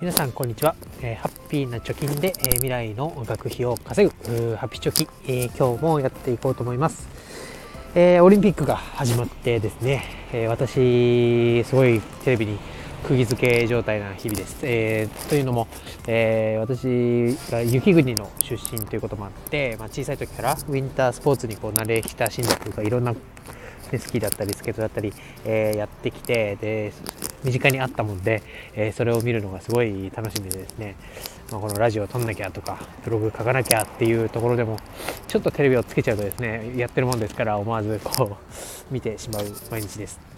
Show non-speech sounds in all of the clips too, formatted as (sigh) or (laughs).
皆さんこんにちは、えー、ハッピーな貯金で、えー、未来の学費を稼ぐ。ハッピー貯金、えー、今日もやっていこうと思います、えオリンピックが始まってですね、え私すごいテレビに釘付け状態な日々です、えというのも、え私が雪国の出身ということもあって、まあ、小さい時からウィンタースポーツにこう慣れ親しんだというかいろんなスキーだったりスケートだったり、えー、やってきてで身近にあったもんで、え、それを見るのがすごい楽しみでですね、まあ、このラジオを撮んなきゃとかブログ書かなきゃっていうところでもちょっとテレビをつけちゃうとですねやってるもんですから思わずこう見てしまう毎日です。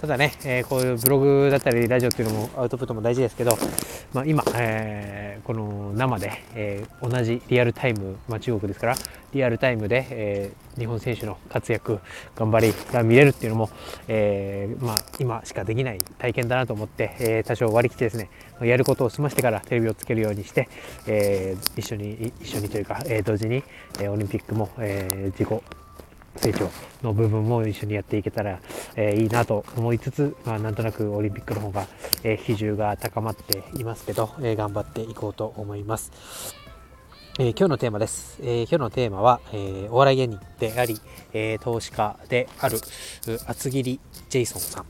ただね、えー、こういうブログだったりラジオっていうのもアウトプットも大事ですけど、まあ、今、えー、この生で、えー、同じリアルタイム、まあ、中国ですからリアルタイムで、え日本選手の活躍頑張りが見れるっていうのも、えまあ、今しかできない体験だなと思って、え多少割り切ってですねやることを済ましてからテレビをつけるようにして、え一緒に一緒にというか、え同時に、えオリンピックも、え自己成長の部分も一緒にやっていけたら、えー、いいなと思いつつ、まあ、なんとなくオリンピックの方が、えー、比重が高まっていますけど、えー、頑張っていこうと思います。え今日のテーマです。え今日のテーマは、えお笑い芸人であり、え投資家である厚切りジェイソンさん、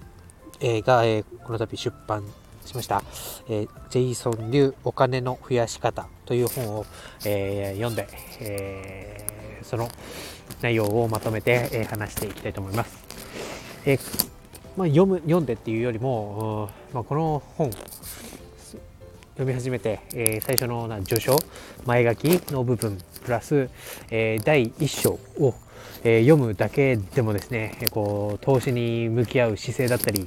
えが、えこの度出版しました、えジェイソン流お金の増やし方という本を、え読んで、えその内容をまとめて、え話していきたいと思います。えまあ、読む読んでっていうよりも、まあ、この本読み始めて、えー、最初のな序章前書きの部分プラス、えー、第1章を、えー、読むだけでもですねこう投資に向き合う姿勢だったり、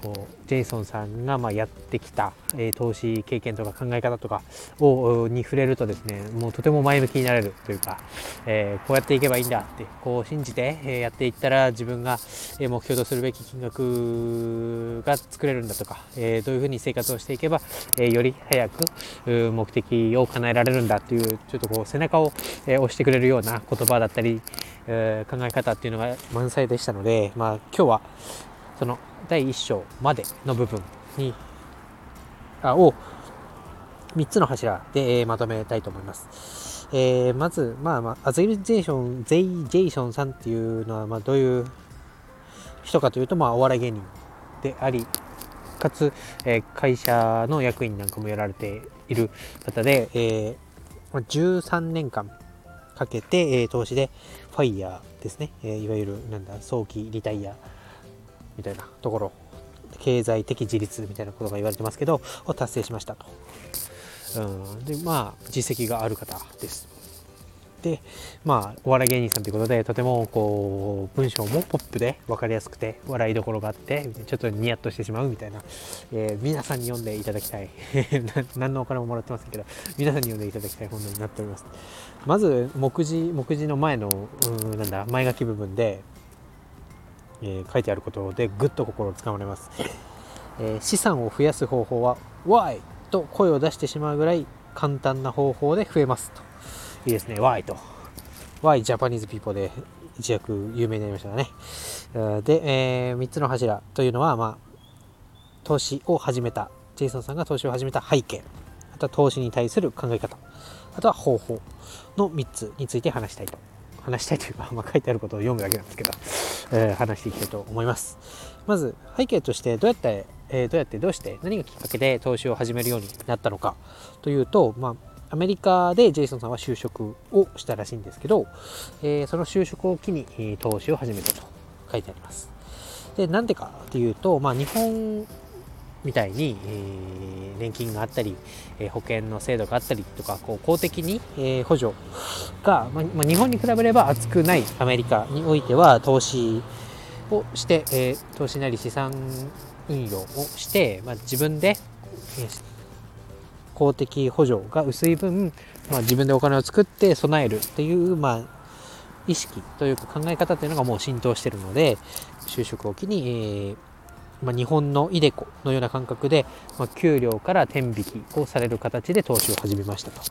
こうジェイソンさんがまやってきた、えー、投資経験とか考え方とかをに触れるとですねもうとても前向きになれるというか、えー、こうやっていけばいいんだってこう信じて、えー、やっていったら自分が目標とするべき金額が作れるんだとか、えどういうふうに生活をしていけば、えより早く目的を叶えられるんだというちょっとこう背中を、え押してくれるような言葉だったり、え考え方っていうのが満載でしたので、まあ、今日はその第1章までの部分にあを3つの柱で、まとめたいと思います。えー、まず、まあまあ、アズリゼーション、ゼイ・ジェイソンさんっていうのは、まあ、どういう人かというと、まあ、お笑い芸人であり、かつ、えー、会社の役員なんかもやられている方で、えー、13年間かけて、えー、投資でファイヤーですね、えー、いわゆるなんだ早期リタイアみたいなところ経済的自立みたいなことが言われてますけどを達成しましたと、うん、でまあ実績がある方です。でまあお笑い芸人さんということでとてもこう文章もポップで分かりやすくて笑いどころがあってちょっとニヤッとしてしまうみたいな、えー、皆さんに読んでいただきたい。(laughs) 何のお金ももらってませんけど皆さんに読んでいただきたい本になっております。まず目次目次の前のうんなんだ前書き部分でえー、書いてあることでぐっと心をつかまれます、えー、資産を増やす方法は Why と声を出してしまうぐらい簡単な方法で増えますと。いいですね。Why と。Why Japanese people で一躍有名になりましたね。で、えー、3つの柱というのは、まあ、投資を始めた。ジェイソンさんが投資を始めた背景。あとは投資に対する考え方。あとは方法の3つについて話したいと。話したいというか、まあ、書いてあることを読むだけなんですけどえー、話していきたいと思います。まず背景としてどうやって、えー、どうやってどうして何がきっかけで投資を始めるようになったのかというと、まあ、アメリカでジェイソンさんは就職をしたらしいんですけど、えー、その就職を機に投資を始めたと書いてあります。で、なんでかというと、まあ、日本みたいに、えー、年金があったり、えー、保険の制度があったりとかこう公的に、えー、補助が、まま、日本に比べれば厚くないアメリカにおいては投資をして、え投資なり資産運用をして、ま、自分で、え公的補助が薄い分、ま、自分でお金を作って備えるっていう、まあ、意識というか考え方っていうのがもう浸透してるので就職を機に、えーまあ、日本のイデコのような感覚で、まあ、給料から天引きをされる形で投資を始めましたと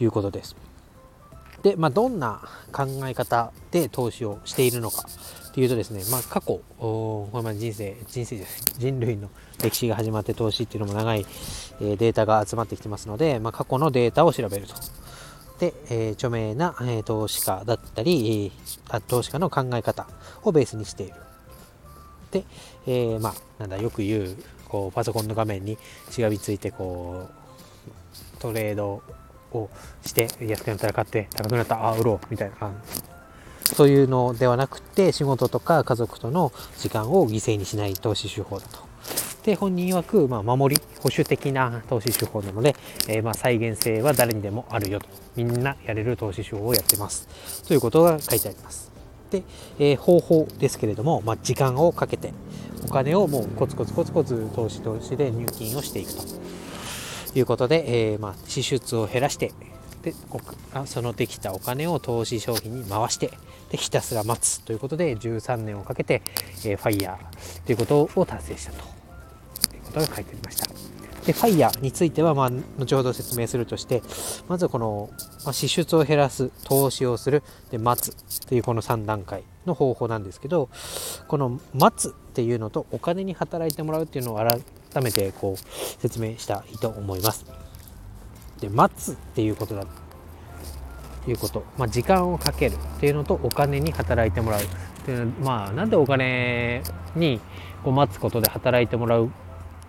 いうことです。で、まあ、どんな考え方で投資をしているのかっていうとですね、まあ、過去、これまで人生、人生です (laughs) 人類の歴史が始まって投資っていうのも長い、えデータが集まってきてますので、まあ、過去のデータを調べると。で、えー、著名な、えー、投資家だったり、投資家の考え方をベースにしている。で、えー、まあ、なんだ、よく言う、こう、パソコンの画面にしがみついて、こう、トレードをして安くなったら買って高くなったらあ売ろうみたいな感じそういうのではなくて仕事とか家族との時間を犠牲にしない投資手法だと。で本人曰く、まあ、守り保守的な投資手法なので、えー、まあ再現性は誰にでもあるよとみんなやれる投資手法をやってますということが書いてあります。で、えー、方法ですけれども、まあ、時間をかけてお金をもうコツコツコツコツ投資投資で入金をしていくということで、えー、まあ、支出を減らしてでそのできたお金を投資商品に回してでひたすら待つということで13年をかけて、えー、ファイヤーということを達成したということが書いてありました。でファイヤーについては、まあ、後ほど説明するとしてまずこの、まあ、支出を減らす投資をするで待つというこの3段階の方法なんですけどこの待つっていうのとお金に働いてもらうっていうのを改めてこう説明したいと思います。で待つっていうことだということ、まあ、時間をかけるっていうのとお金に働いてもらうっていうまあなんでお金にこう待つことで働いてもらう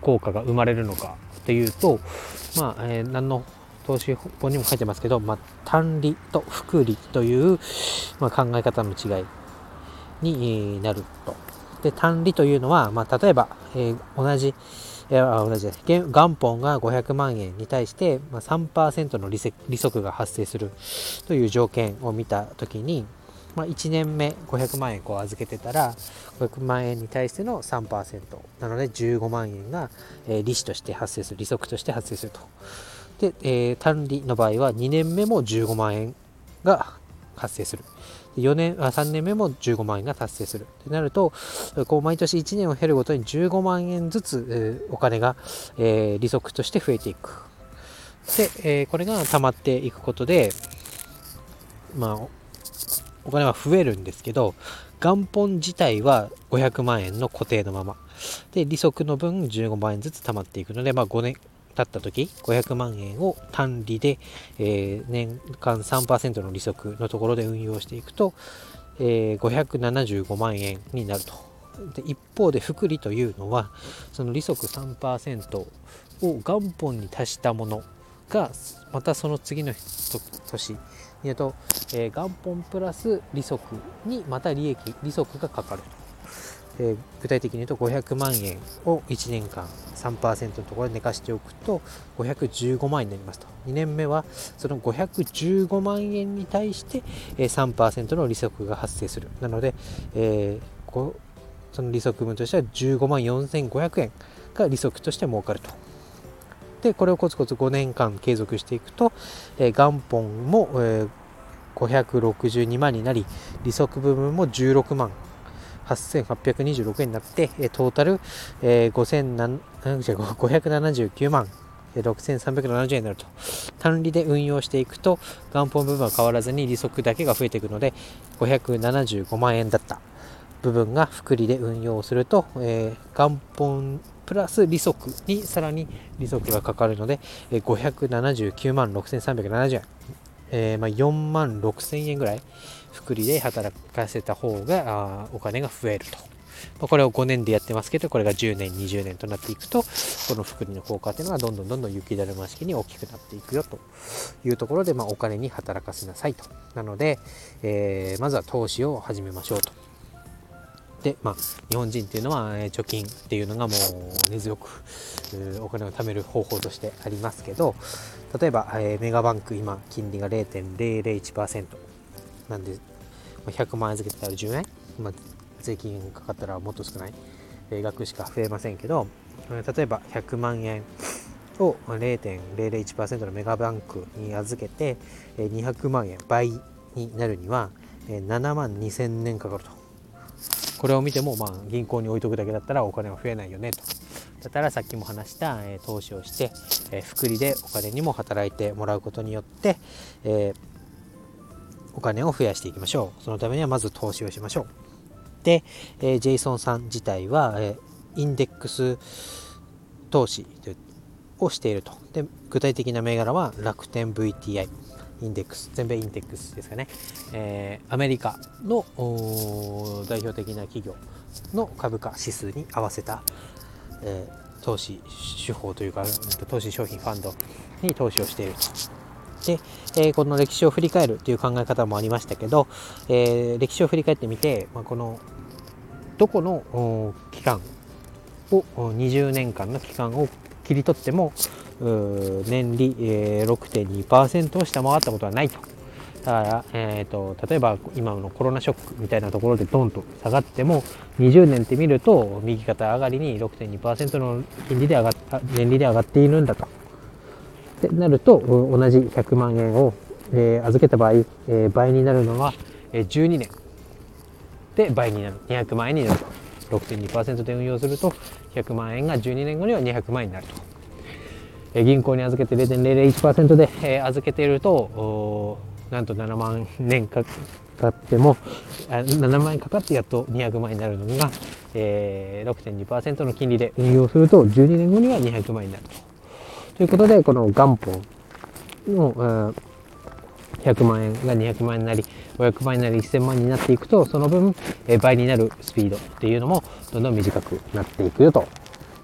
効果が生まれるのか。っていうとまあ、えー、何の投資本にも書いてますけど、まあ、単利と複利という、まあ、考え方の違いになると。で単利というのは、まあ、例えば、えー、同じいや同じです。元本が500万円に対して、ま、3%の利利息が発生するという条件を見たときに、まあ、1年目500万円こう預けてたら500万円に対しての3%なので15万円が、え、利子として発生する利息として発生すると。で、えー、単利の場合は2年目も15万円が発生する。4年あ3年目も15万円が達成する。となるとこう毎年1年を経るごとに15万円ずつ、えー、お金が、えー、利息として増えていく。で、えー、これが溜まっていくことでまあお金は増えるんですけど元本自体は500万円の固定のまま。で利息の分15万円ずつ溜まっていくので、まあ、5年経った時500万円を単利で、えー、年間3%の利息のところで運用していくと、えー、575万円になると。で一方で複利というのはその利息3%を元本に足したものがまたその次の年に言うと、えー、元本プラス利息にまた利益利息がかかるえー、具体的に言うと500万円を1年間3%のところで寝かしておくと515万円になりますと。2年目はその515万円に対して3%の利息が発生する。なので、えー、その利息分としては15万4500円が利息として儲かると。でこれをコツコツ5年間継続していくと、え、元本も、えー、562万になり利息部分も16万8826円になって、トータル、えー、579万6370円になると。単利で運用していくと、元本部分は変わらずに利息だけが増えていくので、575万円だった部分が複利で運用すると、えー、元本プラス利息にさらに利息がかかるので、え、579万6370円。えー、まあ、4万6000円ぐらい福利で働かせた方がお金が増えると。まあ、これを5年でやってますけど、これが10年、20年となっていくと、この福利の効果っていうのがどんどんどんどん雪だるま式に大きくなっていくよというところで、まあ、お金に働かせなさいと。なので、えー、まずは投資を始めましょうと。で、まあ、日本人っていうのは、え貯金っていうのがもう根強くお金を貯める方法としてありますけど例えば、えー、メガバンク今金利が0.001%なんで100万円預けてたら10円、まあ、税金かかったらもっと少ない。額しか増えませんけど例えば100万円を0.001%のメガバンクに預けて200万円倍になるには7万2000年かかると。これを見てもまあ銀行に置いとくだけだったらお金は増えないよねと。だったらさっきも話した、え投資をして、え福利でお金にも働いてもらうことによって、えお金を増やしていきましょう。そのためにはまず投資をしましょう。で、え、ジェイソンさん自体は、え、インデックス投資をしていると。で、具体的な銘柄は楽天 VTI、インデックス、全米インデックスですかね。えー、アメリカの代表的な企業の株価指数に合わせた、えー、投資手法というか、投資商品ファンドに投資をしている。で、えー、この歴史を振り返るという考え方もありましたけど、えー、歴史を振り返ってみて、まあ、このどこの期間を20年間の期間を切り取っても年利、えー、6.2%を下回ったことはないと。だから、えーと、例えば今のコロナショックみたいなところでドンと下がっても20年って見ると右肩上がりに6.2%の金利で上がっ年利で上がっているんだと。ってなると同じ100万円を、えー、預けた場合、えー、倍になるのは、えー、12年で倍になる200万円になると6.2%で運用すると100万円が12年後には200万円になると、銀行に預けて0.001%で、え、預けているとなんと7万年かかっても7万円かかってやっと200万円になるのが、えー、6.2%の金利で運用すると12年後には200万円になると。ということで、この元本の、100万円が200万円になり、500万円になり、1000万円になっていくと、その分、え倍になるスピードっていうのもどんどん短くなっていくよと。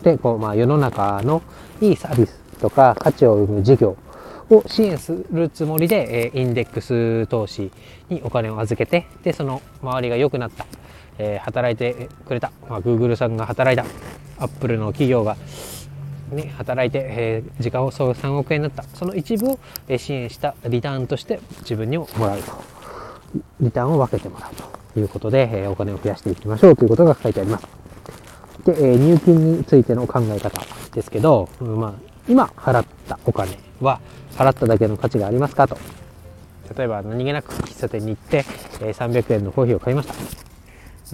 で、こう、まあ、世の中のいいサービスとか価値を生む事業を支援するつもりで、えインデックス投資にお金を預けて、で、その周りが良くなった、え働いてくれた、まあ、Google さんが働いた、Apple の企業がね、働いて、え、時間を総3億円になった。その一部を、え、支援した。リターンとして自分にももらうと。リターンを分けてもらうと。いうことで、え、お金を増やしていきましょう。ということが書いてあります。で、え、入金についての考え方ですけど、まあ、今払ったお金は払っただけの価値がありますかと例えば何気なく喫茶店に行って、え、300円のコーヒーを買いました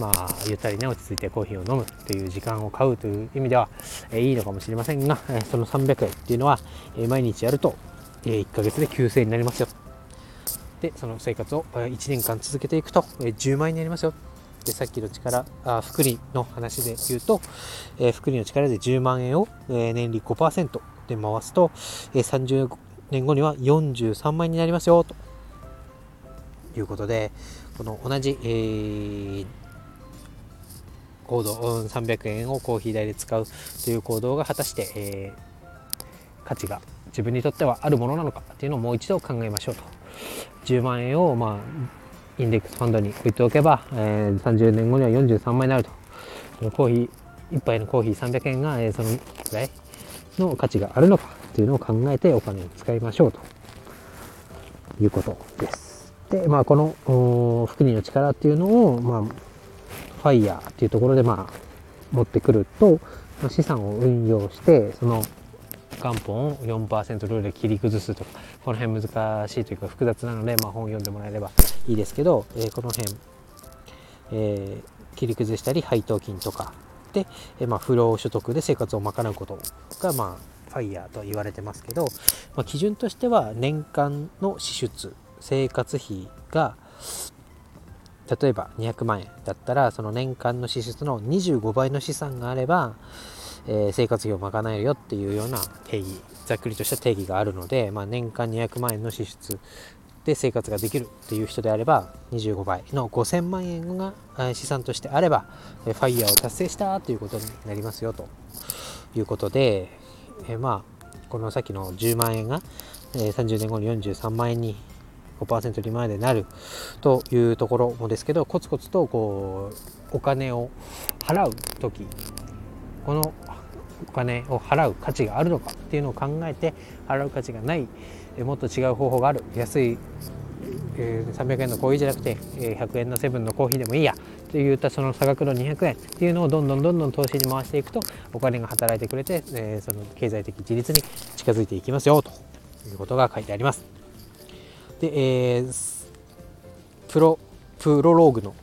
まあ、ゆったりね、落ち着いてコーヒーを飲むという時間を買うという意味では、え、いいのかもしれませんが、え、その300円っていうのは、え、毎日やると、え、1ヶ月で9000円になりますよ。で、その生活を1年間続けていくと、え、10万円になりますよ。で、さっきの力、あ福利の話で言うと、えー、福利の力で10万円を、えー、年利5%で回すと、えー、30年後には43万円になりますよ、ということで、この同じ、えー、行動、うん、300円をコーヒー代で使うという行動が果たして、えー、価値が自分にとってはあるものなのかっていうのをもう一度考えましょうと。10万円を、まあ、インデックスファンドに置いておけば、えー、30年後には43万円になると。コーヒー、1杯のコーヒー300円が、えー、そのぐらいの価値があるのかっていうのを考えてお金を使いましょうということです。で、まあ、この福利の力っていうのを、まあ、ファイヤーっていうところでまあ持ってくると資産を運用してその元本を4%ルールで切り崩すとかこの辺難しいというか複雑なので、まあ、本を読んでもらえればいいですけど、えー、この辺、えー、切り崩したり配当金とか、えー、まあ、不労所得で生活を賄うことが、まあ、ファイヤーと言われてますけど、まあ、基準としては年間の支出生活費が例えば200万円だったらその年間の支出の25倍の資産があれば、えー、生活費を賄えるよっていうような定義ざっくりとした定義があるので、まあ、年間200万円の支出で生活ができるっていう人であれば25倍の5000万円が資産としてあればファイヤーを達成したということになりますよということで、え、まあこのさっきの10万円が30年後に43万円に5%利回りでなるというところもですけどコツコツとこうお金を払う時このお金を払う価値があるのかっていうのを考えて払う価値がないもっと違う方法がある安い、えー、300円のコーヒーじゃなくて、え100円のセブンのコーヒーでもいいやといったその差額の200円っていうのをどんどんどんどん投資に回していくとお金が働いてくれて、え、その経済的自立に近づいていきますよということが書いてあります。で、えー、プロ、プロローグの、ん？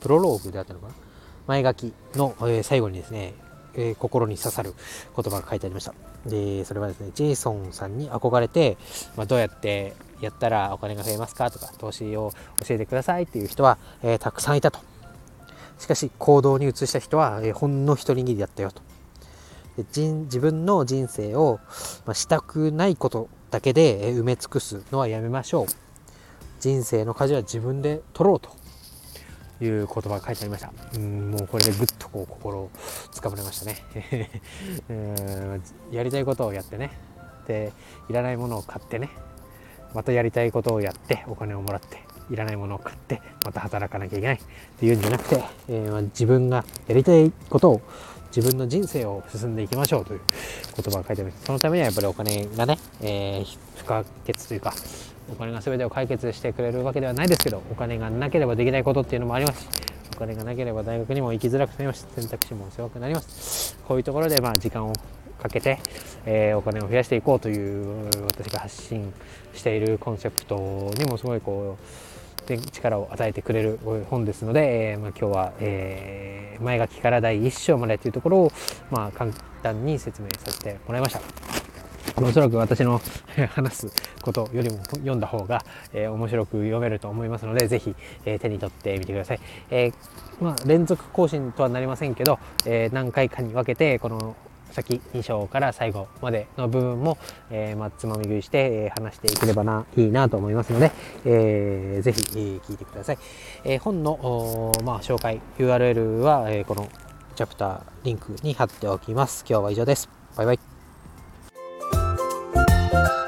プロローグであったのかな？前書きの、えー、最後にですね、えー、心に刺さる言葉が書いてありました。で、それはですね、ジェイソンさんに憧れて、まあ、どうやってやったらお金が増えますかとか、投資を教えてくださいっていう人は、えー、たくさんいたと。しかし行動に移した人は、えほんの一握りだったよと。で自分の人生を、まあ、したくないことだけで埋め尽くすのはやめましょう。人生の舵は自分で取ろうと。いう言葉が書いてありました。うんもうこれでぐっとこう心をつかまれましたね。(laughs) やりたいことをやってね。でいらないものを買ってね。またやりたいことをやってお金をもらっていらないものを買ってまた働かなきゃいけない。っていうんじゃなくて、えー、自分がやりたいことを自分の人生を進んでいきましょうという言葉が書いてありますそのためにはやっぱりお金がね、えー、不可欠というかお金が全てを解決してくれるわけではないですけどお金がなければできないことっていうのもありますしお金がなければ大学にも行きづらくなりますし選択肢も狭くなりますこういうところでまあ時間をかけて、えー、お金を増やしていこうという私が発信しているコンセプトにもすごいこう力を与えてくれる本ですので、えーまあ、今日は、えー、前書きから第1章までというところを、まあ、簡単に説明させてもらいました。おそらく私の (laughs) 話すことよりも読んだ方が、えー、面白く読めると思いますので、ぜひ、えー、手に取ってみてください。えー、まあ、連続更新とはなりませんけど、え何回かに分けて、この先2章から最後までの部分も、えー、まあ、つまみ食いして、え、話していければないいなと思いますので、えー、ぜひ、聞いてください。えー、本の、まあ、紹介 URL は、え、このチャプターリンクに貼っておきます。今日は以上です。バイバイ。thank you